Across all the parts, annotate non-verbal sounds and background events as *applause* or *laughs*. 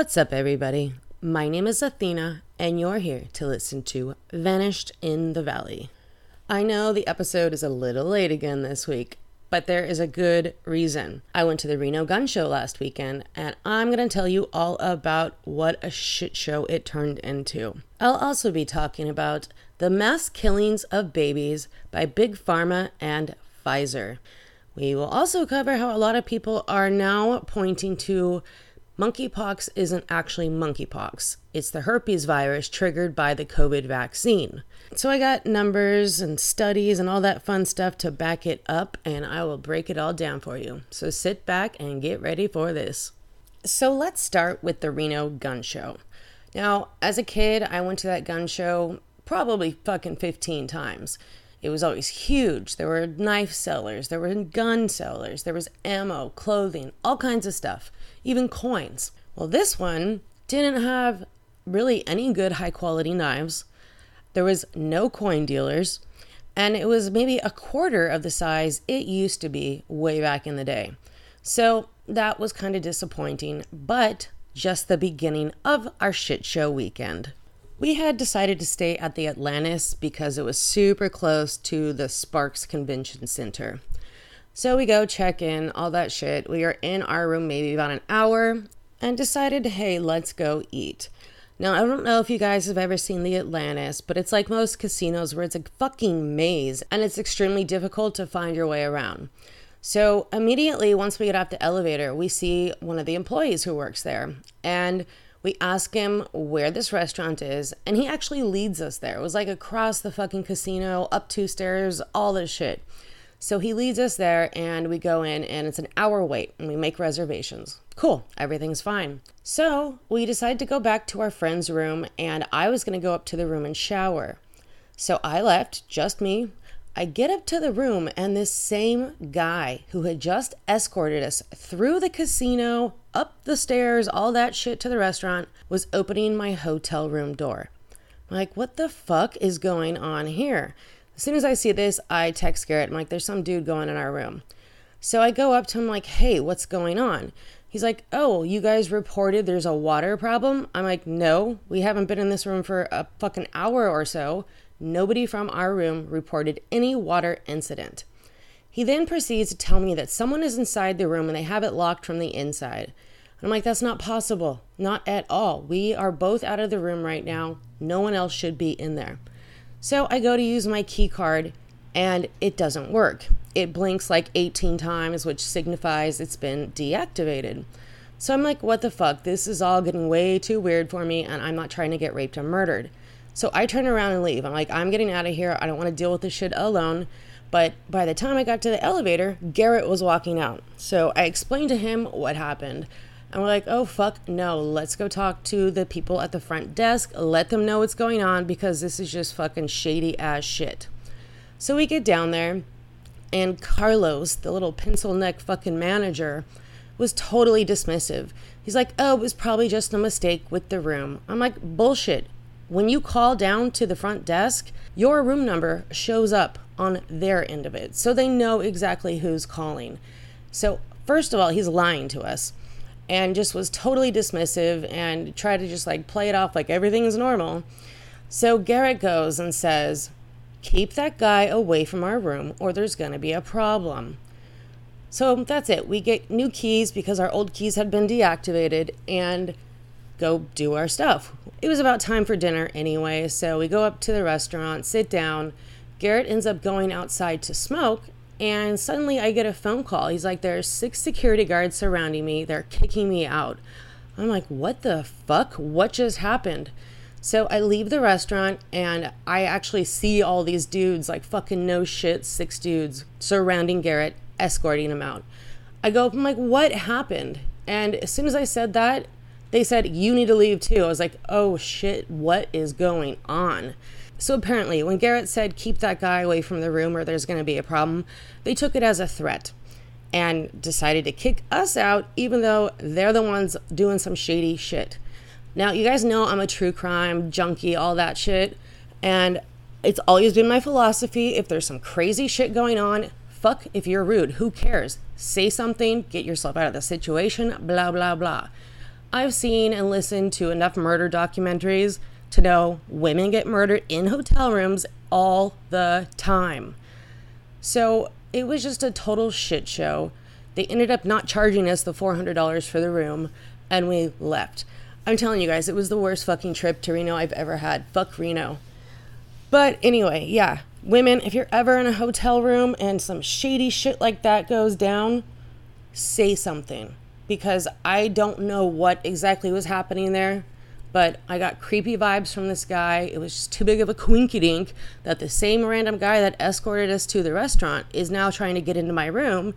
What's up, everybody? My name is Athena, and you're here to listen to Vanished in the Valley. I know the episode is a little late again this week, but there is a good reason. I went to the Reno Gun Show last weekend, and I'm going to tell you all about what a shit show it turned into. I'll also be talking about the mass killings of babies by Big Pharma and Pfizer. We will also cover how a lot of people are now pointing to monkeypox isn't actually monkeypox. It's the herpes virus triggered by the COVID vaccine. So I got numbers and studies and all that fun stuff to back it up, and I will break it all down for you. So sit back and get ready for this. So let's start with the Reno Gun Show. Now, as a kid, I went to that gun show probably fucking 15 times. It was always huge. There were knife sellers, there were gun sellers, there was ammo, clothing, all kinds of stuff, even coins. Well, this one didn't have really any good high quality knives. There was no coin dealers, and it was maybe a quarter of the size it used to be way back in the day. So that was kind of disappointing, but just the beginning of our shit show weekend. We had decided to stay at the Atlantis because it was super close to the Sparks Convention Center. So we go check in, all that shit. We are in our room maybe about an hour and decided, hey, let's go eat. Now, I don't know if you guys have ever seen the Atlantis, but it's like most casinos where it's a fucking maze and it's extremely difficult to find your way around. So, immediately once we get off the elevator, we see one of the employees who works there. And we ask him where this restaurant is, and he actually leads us there. It was like across the fucking casino, up two stairs, all this shit. So he leads us there, and we go in, and it's an hour wait, and we make reservations. Cool, everything's fine. So we decide to go back to our friend's room, and I was gonna go up to the room and shower. So I left, just me. I get up to the room, and this same guy who had just escorted us through the casino, up the stairs, all that shit to the restaurant, was opening my hotel room door. I'm like, what the fuck is going on here? As soon as I see this, I text Garrett. I'm like, there's some dude going in our room. So I go up to him, like, hey, what's going on? He's like, oh, you guys reported there's a water problem? I'm like, no, we haven't been in this room for a fucking hour or so. Nobody from our room reported any water incident. He then proceeds to tell me that someone is inside the room and they have it locked from the inside. And I'm like, that's not possible. Not at all. We are both out of the room right now. No one else should be in there. So I go to use my key card and it doesn't work. It blinks like 18 times, which signifies it's been deactivated. So I'm like, what the fuck? This is all getting way too weird for me, and I'm not trying to get raped or murdered. So I turn around and leave. I'm like, I'm getting out of here. I don't want to deal with this shit alone. But by the time I got to the elevator, Garrett was walking out. So I explained to him what happened. And we're like, oh, fuck, no, let's go talk to the people at the front desk. Let them know what's going on because this is just fucking shady ass shit. So we get down there, and Carlos, the little pencil neck fucking manager, was totally dismissive. He's like, oh, it was probably just a mistake with the room. I'm like, bullshit. When you call down to the front desk, your room number shows up on their end of it. So they know exactly who's calling. So, first of all, he's lying to us and just was totally dismissive and tried to just like play it off like everything is normal. So Garrett goes and says, Keep that guy away from our room or there's going to be a problem. So that's it. We get new keys because our old keys had been deactivated and go do our stuff. It was about time for dinner anyway, so we go up to the restaurant, sit down. Garrett ends up going outside to smoke, and suddenly I get a phone call. He's like, There's six security guards surrounding me, they're kicking me out. I'm like, What the fuck? What just happened? So I leave the restaurant and I actually see all these dudes, like fucking no shit, six dudes surrounding Garrett, escorting him out. I go I'm like, What happened? And as soon as I said that, they said, You need to leave too. I was like, Oh shit, what is going on? So apparently, when Garrett said, Keep that guy away from the room or there's going to be a problem, they took it as a threat and decided to kick us out, even though they're the ones doing some shady shit. Now, you guys know I'm a true crime junkie, all that shit. And it's always been my philosophy if there's some crazy shit going on, fuck if you're rude. Who cares? Say something, get yourself out of the situation, blah, blah, blah. I've seen and listened to enough murder documentaries to know women get murdered in hotel rooms all the time. So it was just a total shit show. They ended up not charging us the $400 for the room and we left. I'm telling you guys, it was the worst fucking trip to Reno I've ever had. Fuck Reno. But anyway, yeah, women, if you're ever in a hotel room and some shady shit like that goes down, say something because I don't know what exactly was happening there. But I got creepy vibes from this guy. It was just too big of a dink that the same random guy that escorted us to the restaurant is now trying to get into my room.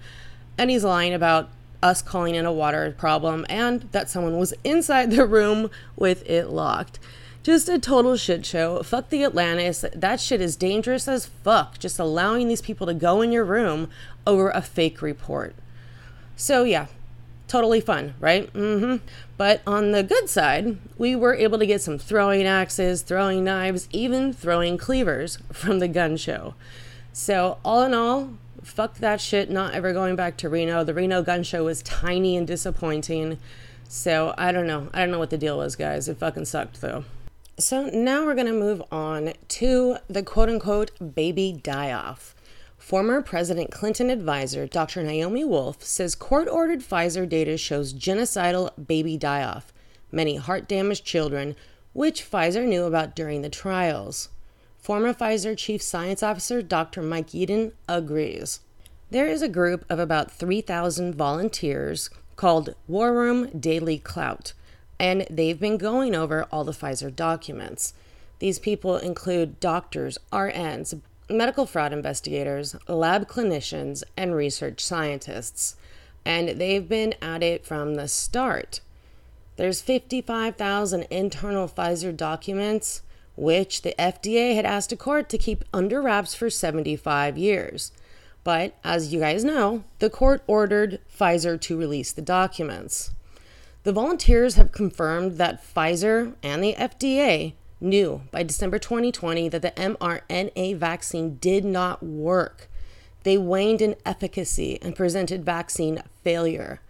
And he's lying about us calling in a water problem and that someone was inside the room with it locked. Just a total shit show. Fuck the Atlantis. That shit is dangerous as fuck. Just allowing these people to go in your room over a fake report. So, yeah, totally fun, right? Mm-hmm. But on the good side, we were able to get some throwing axes, throwing knives, even throwing cleavers *laughs* from the gun show. So, all in all, fuck that shit, not ever going back to Reno. The Reno gun show was tiny and disappointing. So I don't know. I don't know what the deal was, guys. It fucking sucked though. So now we're going to move on to the quote unquote baby die off. Former President Clinton advisor Dr. Naomi Wolf says court ordered Pfizer data shows genocidal baby die off, many heart damaged children, which Pfizer knew about during the trials. Former Pfizer Chief Science Officer Dr. Mike Yeadon agrees. There is a group of about 3,000 volunteers called War Room Daily Clout, and they've been going over all the Pfizer documents. These people include doctors, RNs, medical fraud investigators, lab clinicians, and research scientists. And they've been at it from the start. There's 55,000 internal Pfizer documents which the FDA had asked a court to keep under wraps for 75 years. But as you guys know, the court ordered Pfizer to release the documents. The volunteers have confirmed that Pfizer and the FDA knew by December 2020 that the mRNA vaccine did not work. They waned in efficacy and presented vaccine failure.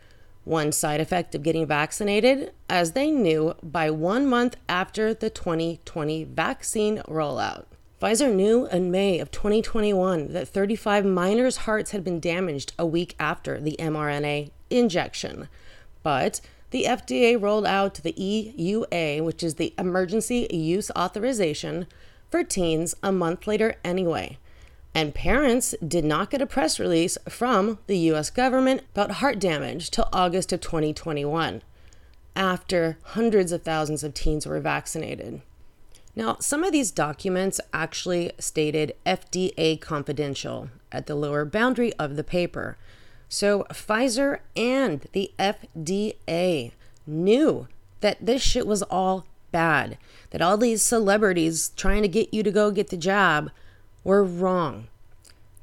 One side effect of getting vaccinated, as they knew by one month after the 2020 vaccine rollout. Pfizer knew in May of 2021 that 35 minors' hearts had been damaged a week after the mRNA injection. But the FDA rolled out the EUA, which is the Emergency Use Authorization, for teens a month later anyway. And parents did not get a press release from the US government about heart damage till August of 2021, after hundreds of thousands of teens were vaccinated. Now, some of these documents actually stated FDA confidential at the lower boundary of the paper. So Pfizer and the FDA knew that this shit was all bad, that all these celebrities trying to get you to go get the jab were wrong.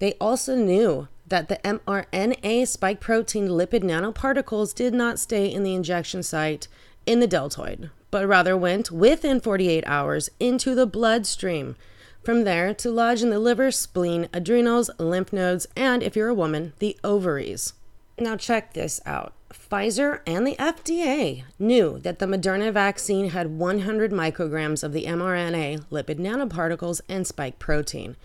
They also knew that the mRNA spike protein lipid nanoparticles did not stay in the injection site in the deltoid, but rather went within 48 hours into the bloodstream. From there to lodge in the liver, spleen, adrenals, lymph nodes, and if you're a woman, the ovaries. Now, check this out. Pfizer and the FDA knew that the Moderna vaccine had 100 micrograms of the mRNA lipid nanoparticles and spike protein,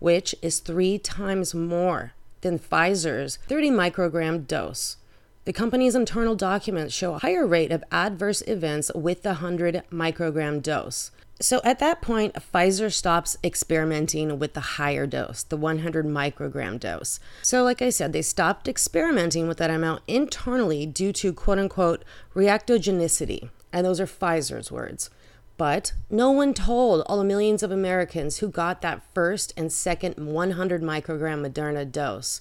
which is three times more than Pfizer's 30 microgram dose. The company's internal documents show a higher rate of adverse events with the 100 microgram dose. So at that point, Pfizer stops experimenting with the higher dose, the 100 microgram dose. So, like I said, they stopped experimenting with that amount internally due to quote unquote reactogenicity. And those are Pfizer's words. But no one told all the millions of Americans who got that first and second 100 microgram Moderna dose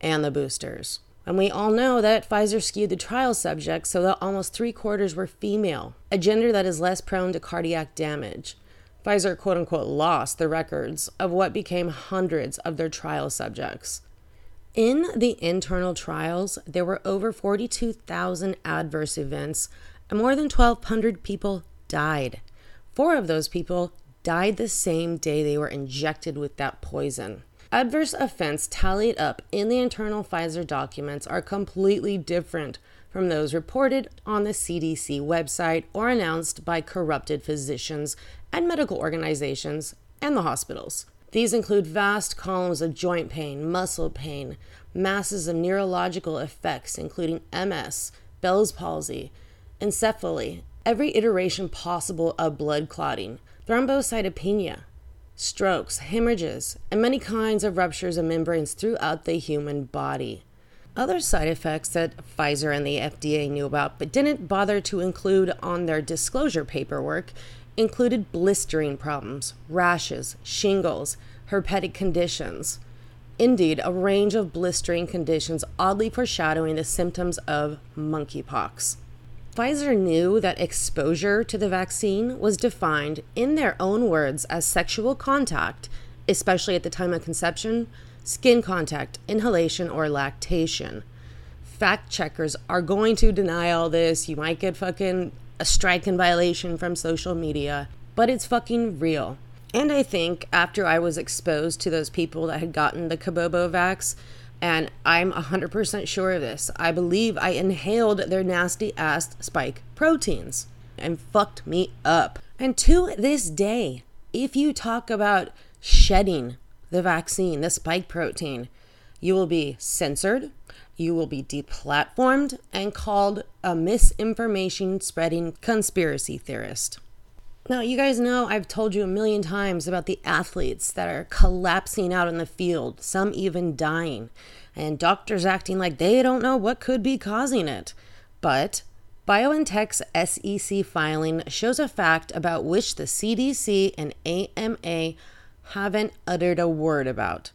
and the boosters. And we all know that Pfizer skewed the trial subjects so that almost three quarters were female, a gender that is less prone to cardiac damage. Pfizer, quote unquote, lost the records of what became hundreds of their trial subjects. In the internal trials, there were over 42,000 adverse events, and more than 1,200 people died. Four of those people died the same day they were injected with that poison. Adverse events tallied up in the internal Pfizer documents are completely different from those reported on the CDC website or announced by corrupted physicians and medical organizations and the hospitals. These include vast columns of joint pain, muscle pain, masses of neurological effects, including MS, Bell's palsy, encephaly, every iteration possible of blood clotting, thrombocytopenia, strokes, hemorrhages, and many kinds of ruptures of membranes throughout the human body. Other side effects that Pfizer and the FDA knew about but didn't bother to include on their disclosure paperwork included blistering problems, rashes, shingles, herpetic conditions. Indeed, a range of blistering conditions oddly foreshadowing the symptoms of monkeypox. Pfizer knew that exposure to the vaccine was defined, in their own words, as sexual contact, especially at the time of conception, skin contact, inhalation, or lactation. Fact checkers are going to deny all this. You might get fucking a strike and violation from social media, but it's fucking real. And I think after I was exposed to those people that had gotten the Kabobo vax, and I'm 100% sure of this, I believe I inhaled their nasty ass spike proteins and fucked me up. And to this day, if you talk about shedding the vaccine, the spike protein, you will be censored, you will be deplatformed, and called a misinformation spreading conspiracy theorist. Now, you guys know I've told you a million times about the athletes that are collapsing out in the field, some even dying, and doctors acting like they don't know what could be causing it. But BioNTech's SEC filing shows a fact about which the CDC and AMA haven't uttered a word about.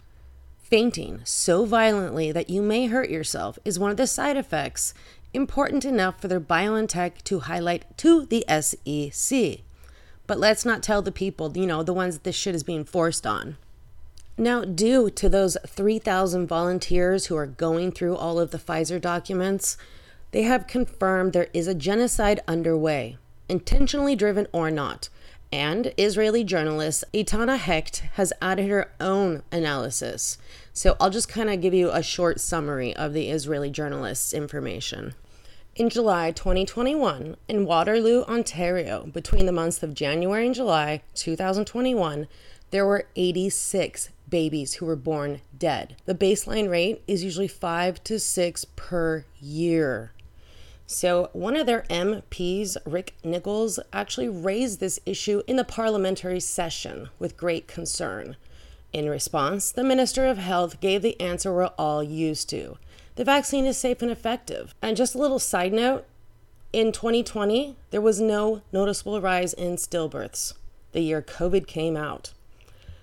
Fainting so violently that you may hurt yourself is one of the side effects important enough for their BioNTech to highlight to the SEC. But let's not tell the people, you know, the ones that this shit is being forced on. Now, due to those 3,000 volunteers who are going through all of the Pfizer documents, they have confirmed there is a genocide underway, intentionally driven or not. And Israeli journalist Etana Hecht has added her own analysis. So I'll just kind of give you a short summary of the Israeli journalist's information. In July 2021, in Waterloo, Ontario, between the months of January and July 2021, there were 86 babies who were born dead. The baseline rate is usually five to six per year. So, one of their MPs, Rick Nicholls, actually raised this issue in the parliamentary session with great concern. In response, the Minister of Health gave the answer we're all used to the vaccine is safe and effective. And just a little side note in 2020, there was no noticeable rise in stillbirths, the year COVID came out.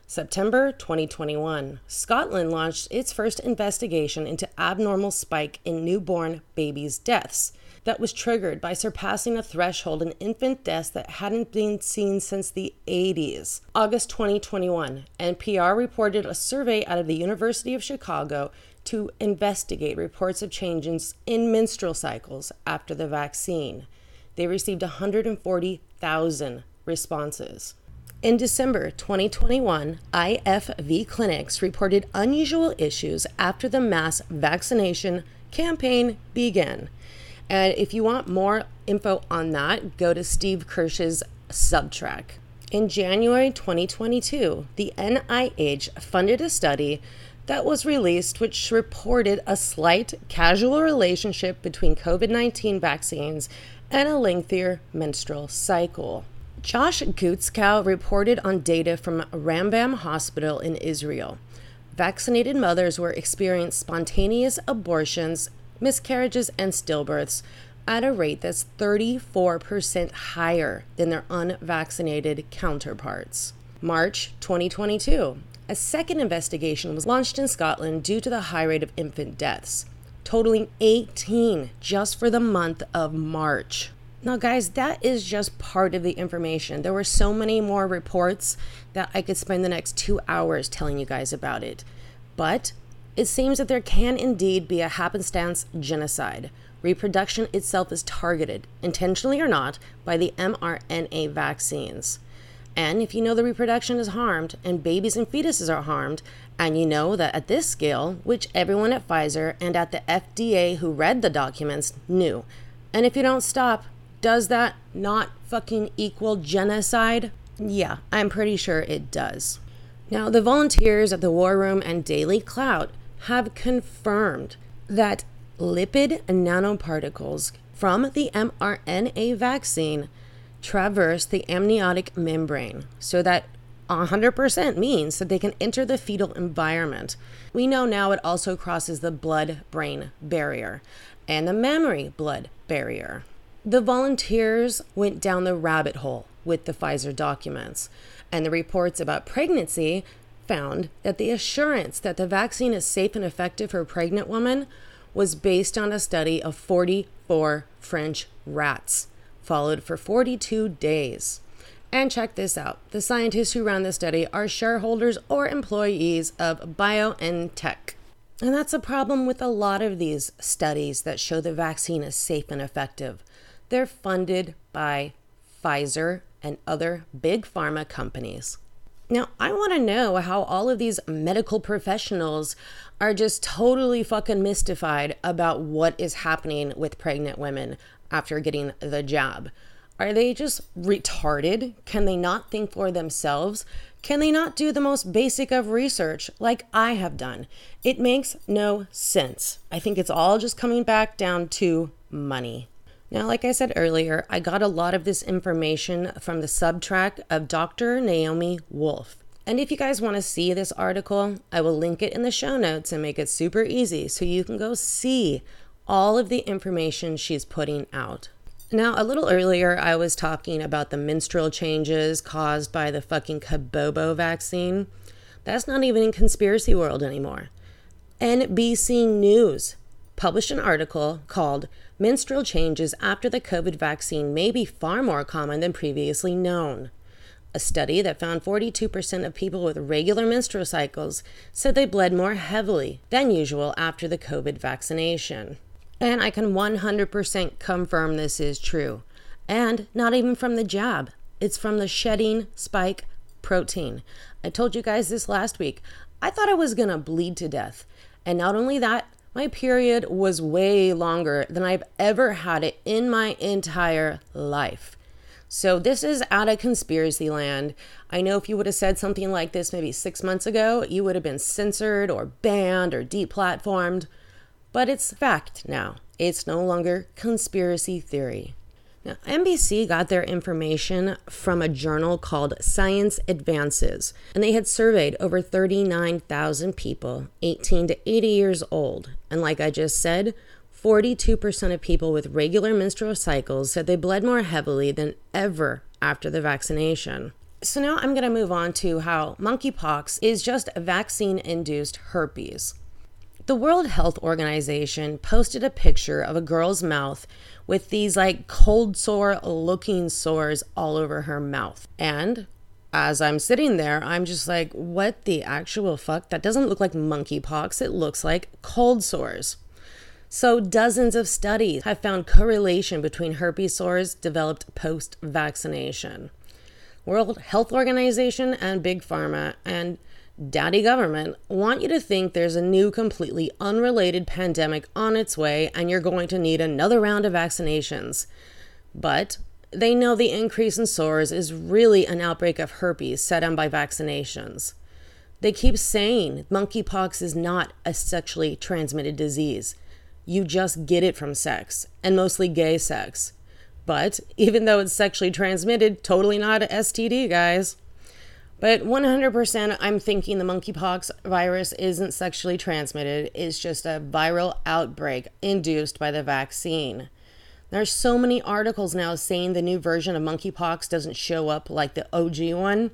September 2021, Scotland launched its first investigation into abnormal spike in newborn babies' deaths that was triggered by surpassing a threshold in infant deaths that hadn't been seen since the 80s. August 2021, NPR reported a survey out of the University of Chicago to investigate reports of changes in menstrual cycles after the vaccine. They received 140,000 responses. In December 2021, IFV clinics reported unusual issues after the mass vaccination campaign began. And if you want more info on that, go to Steve Kirsch's Substack. In January 2022, the NIH funded a study that was released, which reported a slight casual relationship between COVID 19 vaccines and a lengthier menstrual cycle. Josh Guetzkow reported on data from Rambam Hospital in Israel. Vaccinated mothers were experiencing spontaneous abortions, miscarriages, and stillbirths at a rate that's 34% higher than their unvaccinated counterparts. March 2022, a second investigation was launched in Scotland due to the high rate of infant deaths, totaling 18 just for the month of March. Now, guys, that is just part of the information. There were so many more reports that I could spend the next two hours telling you guys about it. But it seems that there can indeed be a happenstance genocide. Reproduction itself is targeted, intentionally or not, by the mRNA vaccines. And if you know the reproduction is harmed and babies and fetuses are harmed, and you know that at this scale, which everyone at Pfizer and at the FDA who read the documents knew, and if you don't stop, does that not fucking equal genocide? Yeah, I'm pretty sure it does. Now, the volunteers at the War Room and Daily Clout have confirmed that lipid nanoparticles from the mRNA vaccine traverse the amniotic membrane so that 100% means that they can enter the fetal environment. We know now it also crosses the blood brain barrier and the mammary blood barrier. The volunteers went down the rabbit hole with the Pfizer documents, and the reports about pregnancy found that the assurance that the vaccine is safe and effective for pregnant women was based on a study of 44 French rats, followed for 42 days. And check this out the scientists who ran the study are shareholders or employees of BioNTech. And that's a problem with a lot of these studies that show the vaccine is safe and effective. They're funded by Pfizer and other big pharma companies. Now, I want to know how all of these medical professionals are just totally fucking mystified about what is happening with pregnant women after getting the jab. Are they just retarded? Can they not think for themselves? Can they not do the most basic of research like I have done? It makes no sense. I think it's all just coming back down to money. Now, like I said earlier, I got a lot of this information from the substack of Dr. Naomi Wolf. And if you guys want to see this article, I will link it in the show notes and make it super easy so you can go see all of the information she's putting out. Now, a little earlier, I was talking about the menstrual changes caused by the fucking Kabobo vaccine. That's not even in conspiracy world anymore. NBC News published an article called Menstrual Changes After the COVID Vaccine May Be Far More Common Than Previously Known. A study that found 42% of people with regular menstrual cycles said they bled more heavily than usual after the COVID vaccination. And I can 100% confirm this is true. And not even from the jab, it's from the shedding spike protein. I told you guys this last week. I thought I was gonna bleed to death. And not only that, my period was way longer than I've ever had it in my entire life. So, this is out of conspiracy land. I know if you would have said something like this maybe six months ago, you would have been censored or banned or deplatformed. But it's fact now. It's no longer conspiracy theory. Now, NBC got their information from a journal called Science Advances, and they had surveyed over 39,000 people 18 to 80 years old. And like I just said, 42% of people with regular menstrual cycles said they bled more heavily than ever after the vaccination. So now I'm going to move on to how monkeypox is just vaccine induced herpes. The World Health Organization posted a picture of a girl's mouth with these like cold sore looking sores all over her mouth. And as I'm sitting there, I'm just like, what the actual fuck? That doesn't look like monkeypox, it looks like cold sores. So, dozens of studies have found correlation between herpes sores developed post vaccination. World Health Organization and Big Pharma and daddy government want you to think there's a new, completely unrelated pandemic on its way and you're going to need another round of vaccinations. But they know the increase in sores is really an outbreak of herpes set on by vaccinations. They keep saying monkeypox is not a sexually transmitted disease. You just get it from sex, and mostly gay sex. But even though it's sexually transmitted, totally not a STD, guys. But 100%, I'm thinking the monkeypox virus isn't sexually transmitted, it's just a viral outbreak induced by the vaccine. There's so many articles now saying the new version of monkeypox doesn't show up like the OG one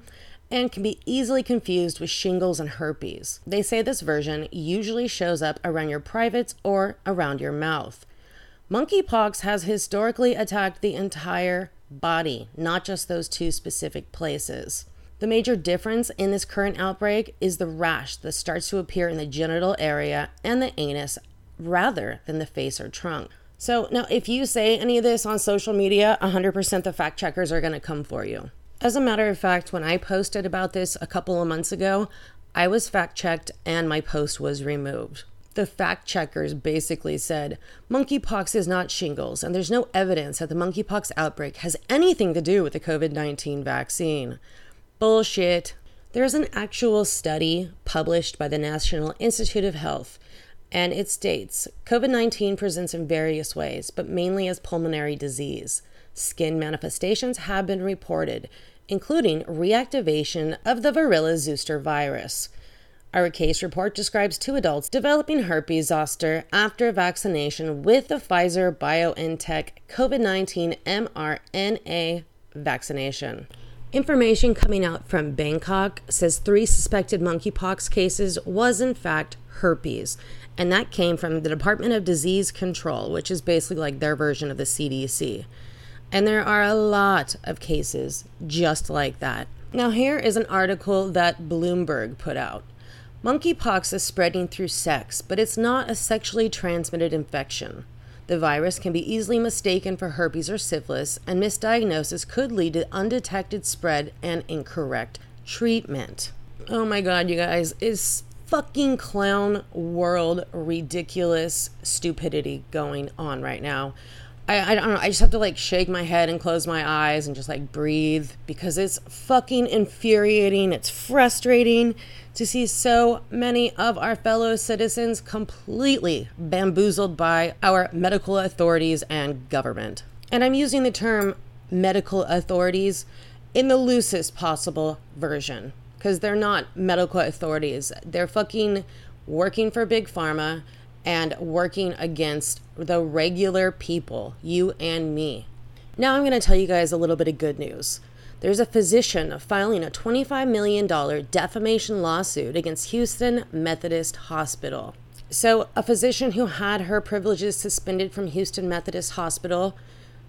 and can be easily confused with shingles and herpes. They say this version usually shows up around your privates or around your mouth. Monkeypox has historically attacked the entire body, not just those two specific places. The major difference in this current outbreak is the rash that starts to appear in the genital area and the anus rather than the face or trunk. So, now if you say any of this on social media, 100% the fact checkers are going to come for you. As a matter of fact, when I posted about this a couple of months ago, I was fact checked and my post was removed. The fact checkers basically said monkeypox is not shingles, and there's no evidence that the monkeypox outbreak has anything to do with the COVID 19 vaccine. Bullshit. There's an actual study published by the National Institute of Health, and it states COVID 19 presents in various ways, but mainly as pulmonary disease. Skin manifestations have been reported, including reactivation of the Varicella zoster virus. Our case report describes two adults developing herpes zoster after vaccination with the Pfizer BioNTech COVID 19 mRNA vaccination. Information coming out from Bangkok says three suspected monkeypox cases was in fact herpes, and that came from the Department of Disease Control, which is basically like their version of the CDC. And there are a lot of cases just like that. Now, here is an article that Bloomberg put out. Monkeypox is spreading through sex, but it's not a sexually transmitted infection. The virus can be easily mistaken for herpes or syphilis, and misdiagnosis could lead to undetected spread and incorrect treatment. Oh my god, you guys, is fucking clown world ridiculous stupidity going on right now. I, I don't know. I just have to like shake my head and close my eyes and just like breathe because it's fucking infuriating. It's frustrating to see so many of our fellow citizens completely bamboozled by our medical authorities and government. And I'm using the term medical authorities in the loosest possible version because they're not medical authorities. They're fucking working for Big Pharma and working against the regular people, you and me. Now I'm going to tell you guys a little bit of good news there's a physician filing a $25 million defamation lawsuit against Houston Methodist Hospital. So, a physician who had her privileges suspended from Houston Methodist Hospital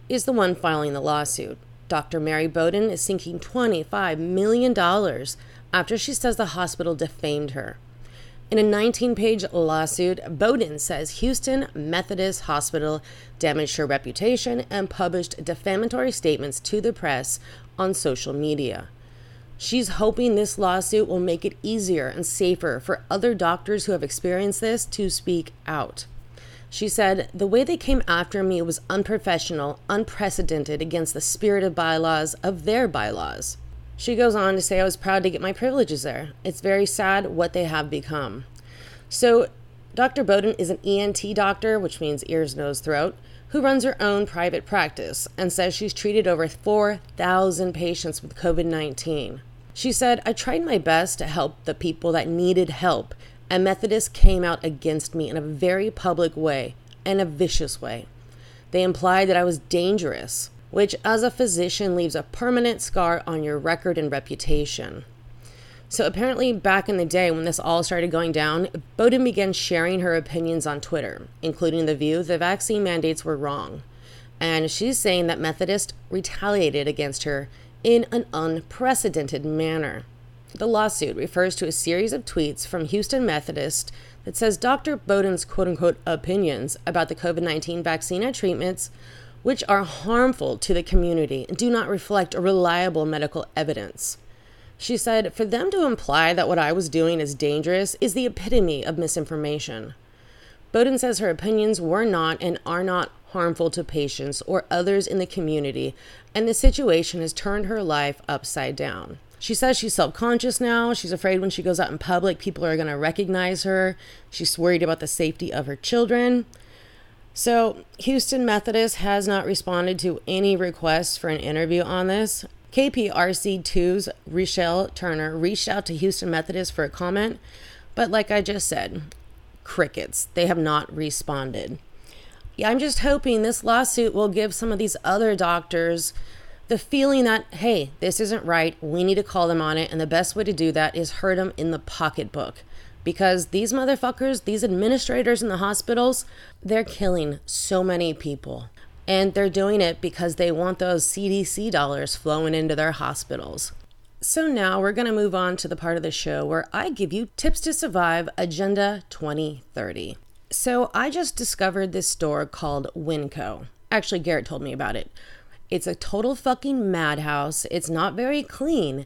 is the one filing the lawsuit. Dr. Mary Bowden is seeking $25 million after she says the hospital defamed her. In a 19 page lawsuit, Bowden says Houston Methodist Hospital damaged her reputation and published defamatory statements to the press on social media. She's hoping this lawsuit will make it easier and safer for other doctors who have experienced this to speak out. She said, The way they came after me was unprofessional, unprecedented against the spirit of bylaws of their bylaws. She goes on to say, I was proud to get my privileges there. It's very sad what they have become. So, Dr. Bowden is an ENT doctor, which means ears, nose, throat who runs her own private practice and says she's treated over 4,000 patients with COVID 19. She said, I tried my best to help the people that needed help, and Methodists came out against me in a very public way and a vicious way. They implied that I was dangerous, which, as a physician, leaves a permanent scar on your record and reputation. So apparently, back in the day when this all started going down, Bowden began sharing her opinions on Twitter, including the view the vaccine mandates were wrong. And she's saying that Methodist retaliated against her in an unprecedented manner. The lawsuit refers to a series of tweets from Houston Methodist that says Dr. Bowden's quote unquote opinions about the COVID 19 vaccine and treatments, which are harmful to the community and do not reflect reliable medical evidence. She said, For them to imply that what I was doing is dangerous is the epitome of misinformation. Bowden says her opinions were not and are not harmful to patients or others in the community, and the situation has turned her life upside down. She says she's self conscious now. She's afraid when she goes out in public, people are going to recognize her. She's worried about the safety of her children. So, Houston Methodist has not responded to any requests for an interview on this. KPRC2's Rochelle Turner reached out to Houston Methodist for a comment, but like I just said, crickets. They have not responded. Yeah, I'm just hoping this lawsuit will give some of these other doctors the feeling that, hey, this isn't right. We need to call them on it. And the best way to do that is hurt them in the pocketbook. Because these motherfuckers, these administrators in the hospitals, they're killing so many people. And they're doing it because they want those CDC dollars flowing into their hospitals. So now we're going to move on to the part of the show where I give you tips to survive Agenda 2030. So I just discovered this store called Winco. Actually, Garrett told me about it. It's a total fucking madhouse. It's not very clean,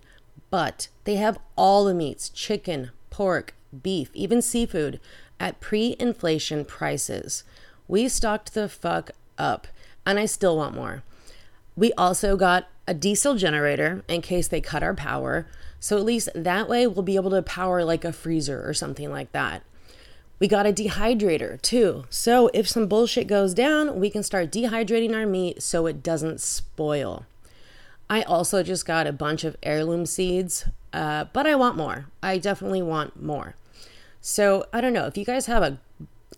but they have all the meats chicken, pork, beef, even seafood at pre inflation prices. We stocked the fuck up, and I still want more. We also got a diesel generator in case they cut our power. So at least that way we'll be able to power like a freezer or something like that. We got a dehydrator too. So if some bullshit goes down, we can start dehydrating our meat so it doesn't spoil. I also just got a bunch of heirloom seeds, uh, but I want more. I definitely want more. So I don't know if you guys have a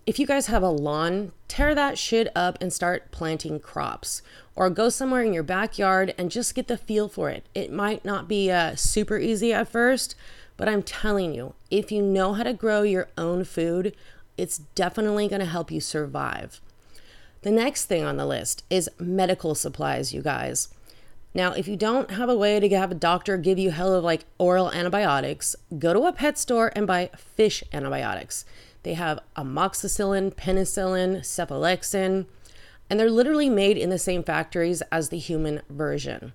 if you guys have a lawn, tear that shit up and start planting crops. Or go somewhere in your backyard and just get the feel for it. It might not be uh, super easy at first, but I'm telling you, if you know how to grow your own food, it's definitely going to help you survive. The next thing on the list is medical supplies, you guys. Now, if you don't have a way to have a doctor give you hell of like oral antibiotics, go to a pet store and buy fish antibiotics. They have amoxicillin, penicillin, cephalexin, and they're literally made in the same factories as the human version.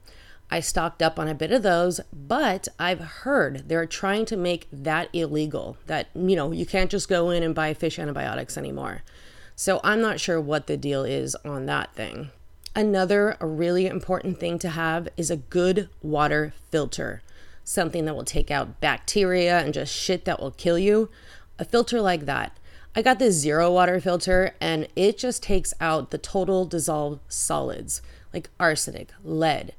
I stocked up on a bit of those, but I've heard they're trying to make that illegal. That, you know, you can't just go in and buy fish antibiotics anymore. So I'm not sure what the deal is on that thing. Another really important thing to have is a good water filter, something that will take out bacteria and just shit that will kill you. A filter like that. I got this zero water filter and it just takes out the total dissolved solids like arsenic, lead.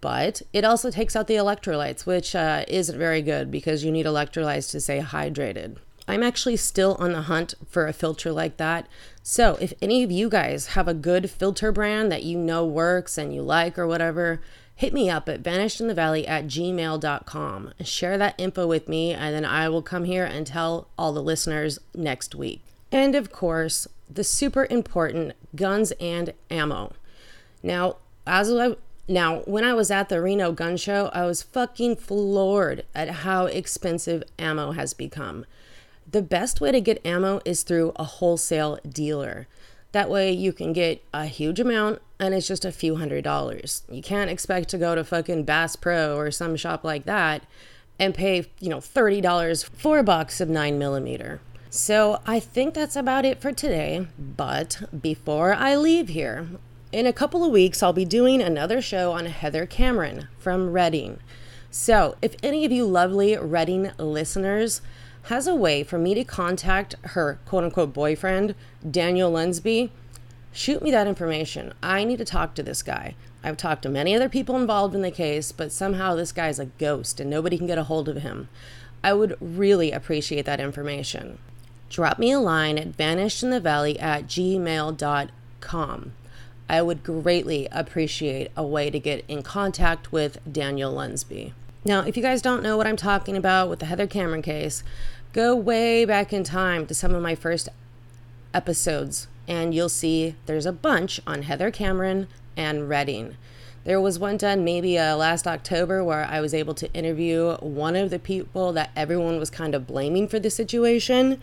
But it also takes out the electrolytes, which uh, isn't very good because you need electrolytes to stay hydrated. I'm actually still on the hunt for a filter like that. So, if any of you guys have a good filter brand that you know works and you like or whatever, hit me up at vanishedinthevalley at gmail.com. Share that info with me, and then I will come here and tell all the listeners next week. And of course, the super important guns and ammo. Now, as I now, when I was at the Reno gun show, I was fucking floored at how expensive ammo has become the best way to get ammo is through a wholesale dealer. That way you can get a huge amount and it's just a few hundred dollars. You can't expect to go to fucking Bass Pro or some shop like that and pay, you know, $30 for a box of 9 millimeter. So I think that's about it for today. But before I leave here, in a couple of weeks, I'll be doing another show on Heather Cameron from Redding. So if any of you lovely Redding listeners has a way for me to contact her quote unquote boyfriend, Daniel Lunsby, shoot me that information. I need to talk to this guy. I've talked to many other people involved in the case, but somehow this guy's a ghost and nobody can get a hold of him. I would really appreciate that information. Drop me a line at vanishedinthevalley at gmail.com. I would greatly appreciate a way to get in contact with Daniel Lunsby. Now, if you guys don't know what I'm talking about with the Heather Cameron case, go way back in time to some of my first episodes, and you'll see there's a bunch on Heather Cameron and Redding. There was one done maybe uh, last October where I was able to interview one of the people that everyone was kind of blaming for the situation.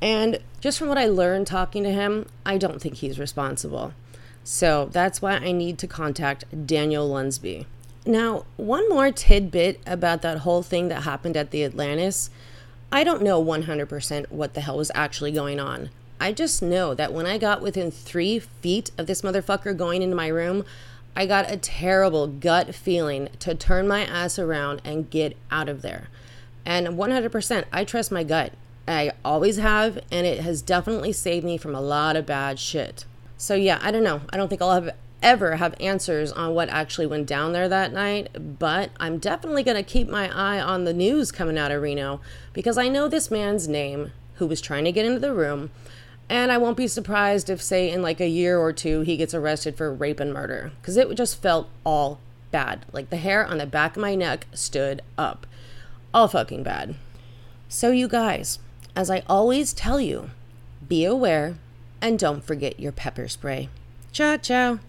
And just from what I learned talking to him, I don't think he's responsible. So that's why I need to contact Daniel Lunsby. Now, one more tidbit about that whole thing that happened at the Atlantis. I don't know 100% what the hell was actually going on. I just know that when I got within three feet of this motherfucker going into my room, I got a terrible gut feeling to turn my ass around and get out of there. And 100%, I trust my gut. I always have, and it has definitely saved me from a lot of bad shit. So, yeah, I don't know. I don't think I'll have ever have answers on what actually went down there that night, but I'm definitely going to keep my eye on the news coming out of Reno because I know this man's name who was trying to get into the room. And I won't be surprised if, say, in like a year or two, he gets arrested for rape and murder because it just felt all bad. Like the hair on the back of my neck stood up. All fucking bad. So, you guys, as I always tell you, be aware and don't forget your pepper spray. Ciao, ciao.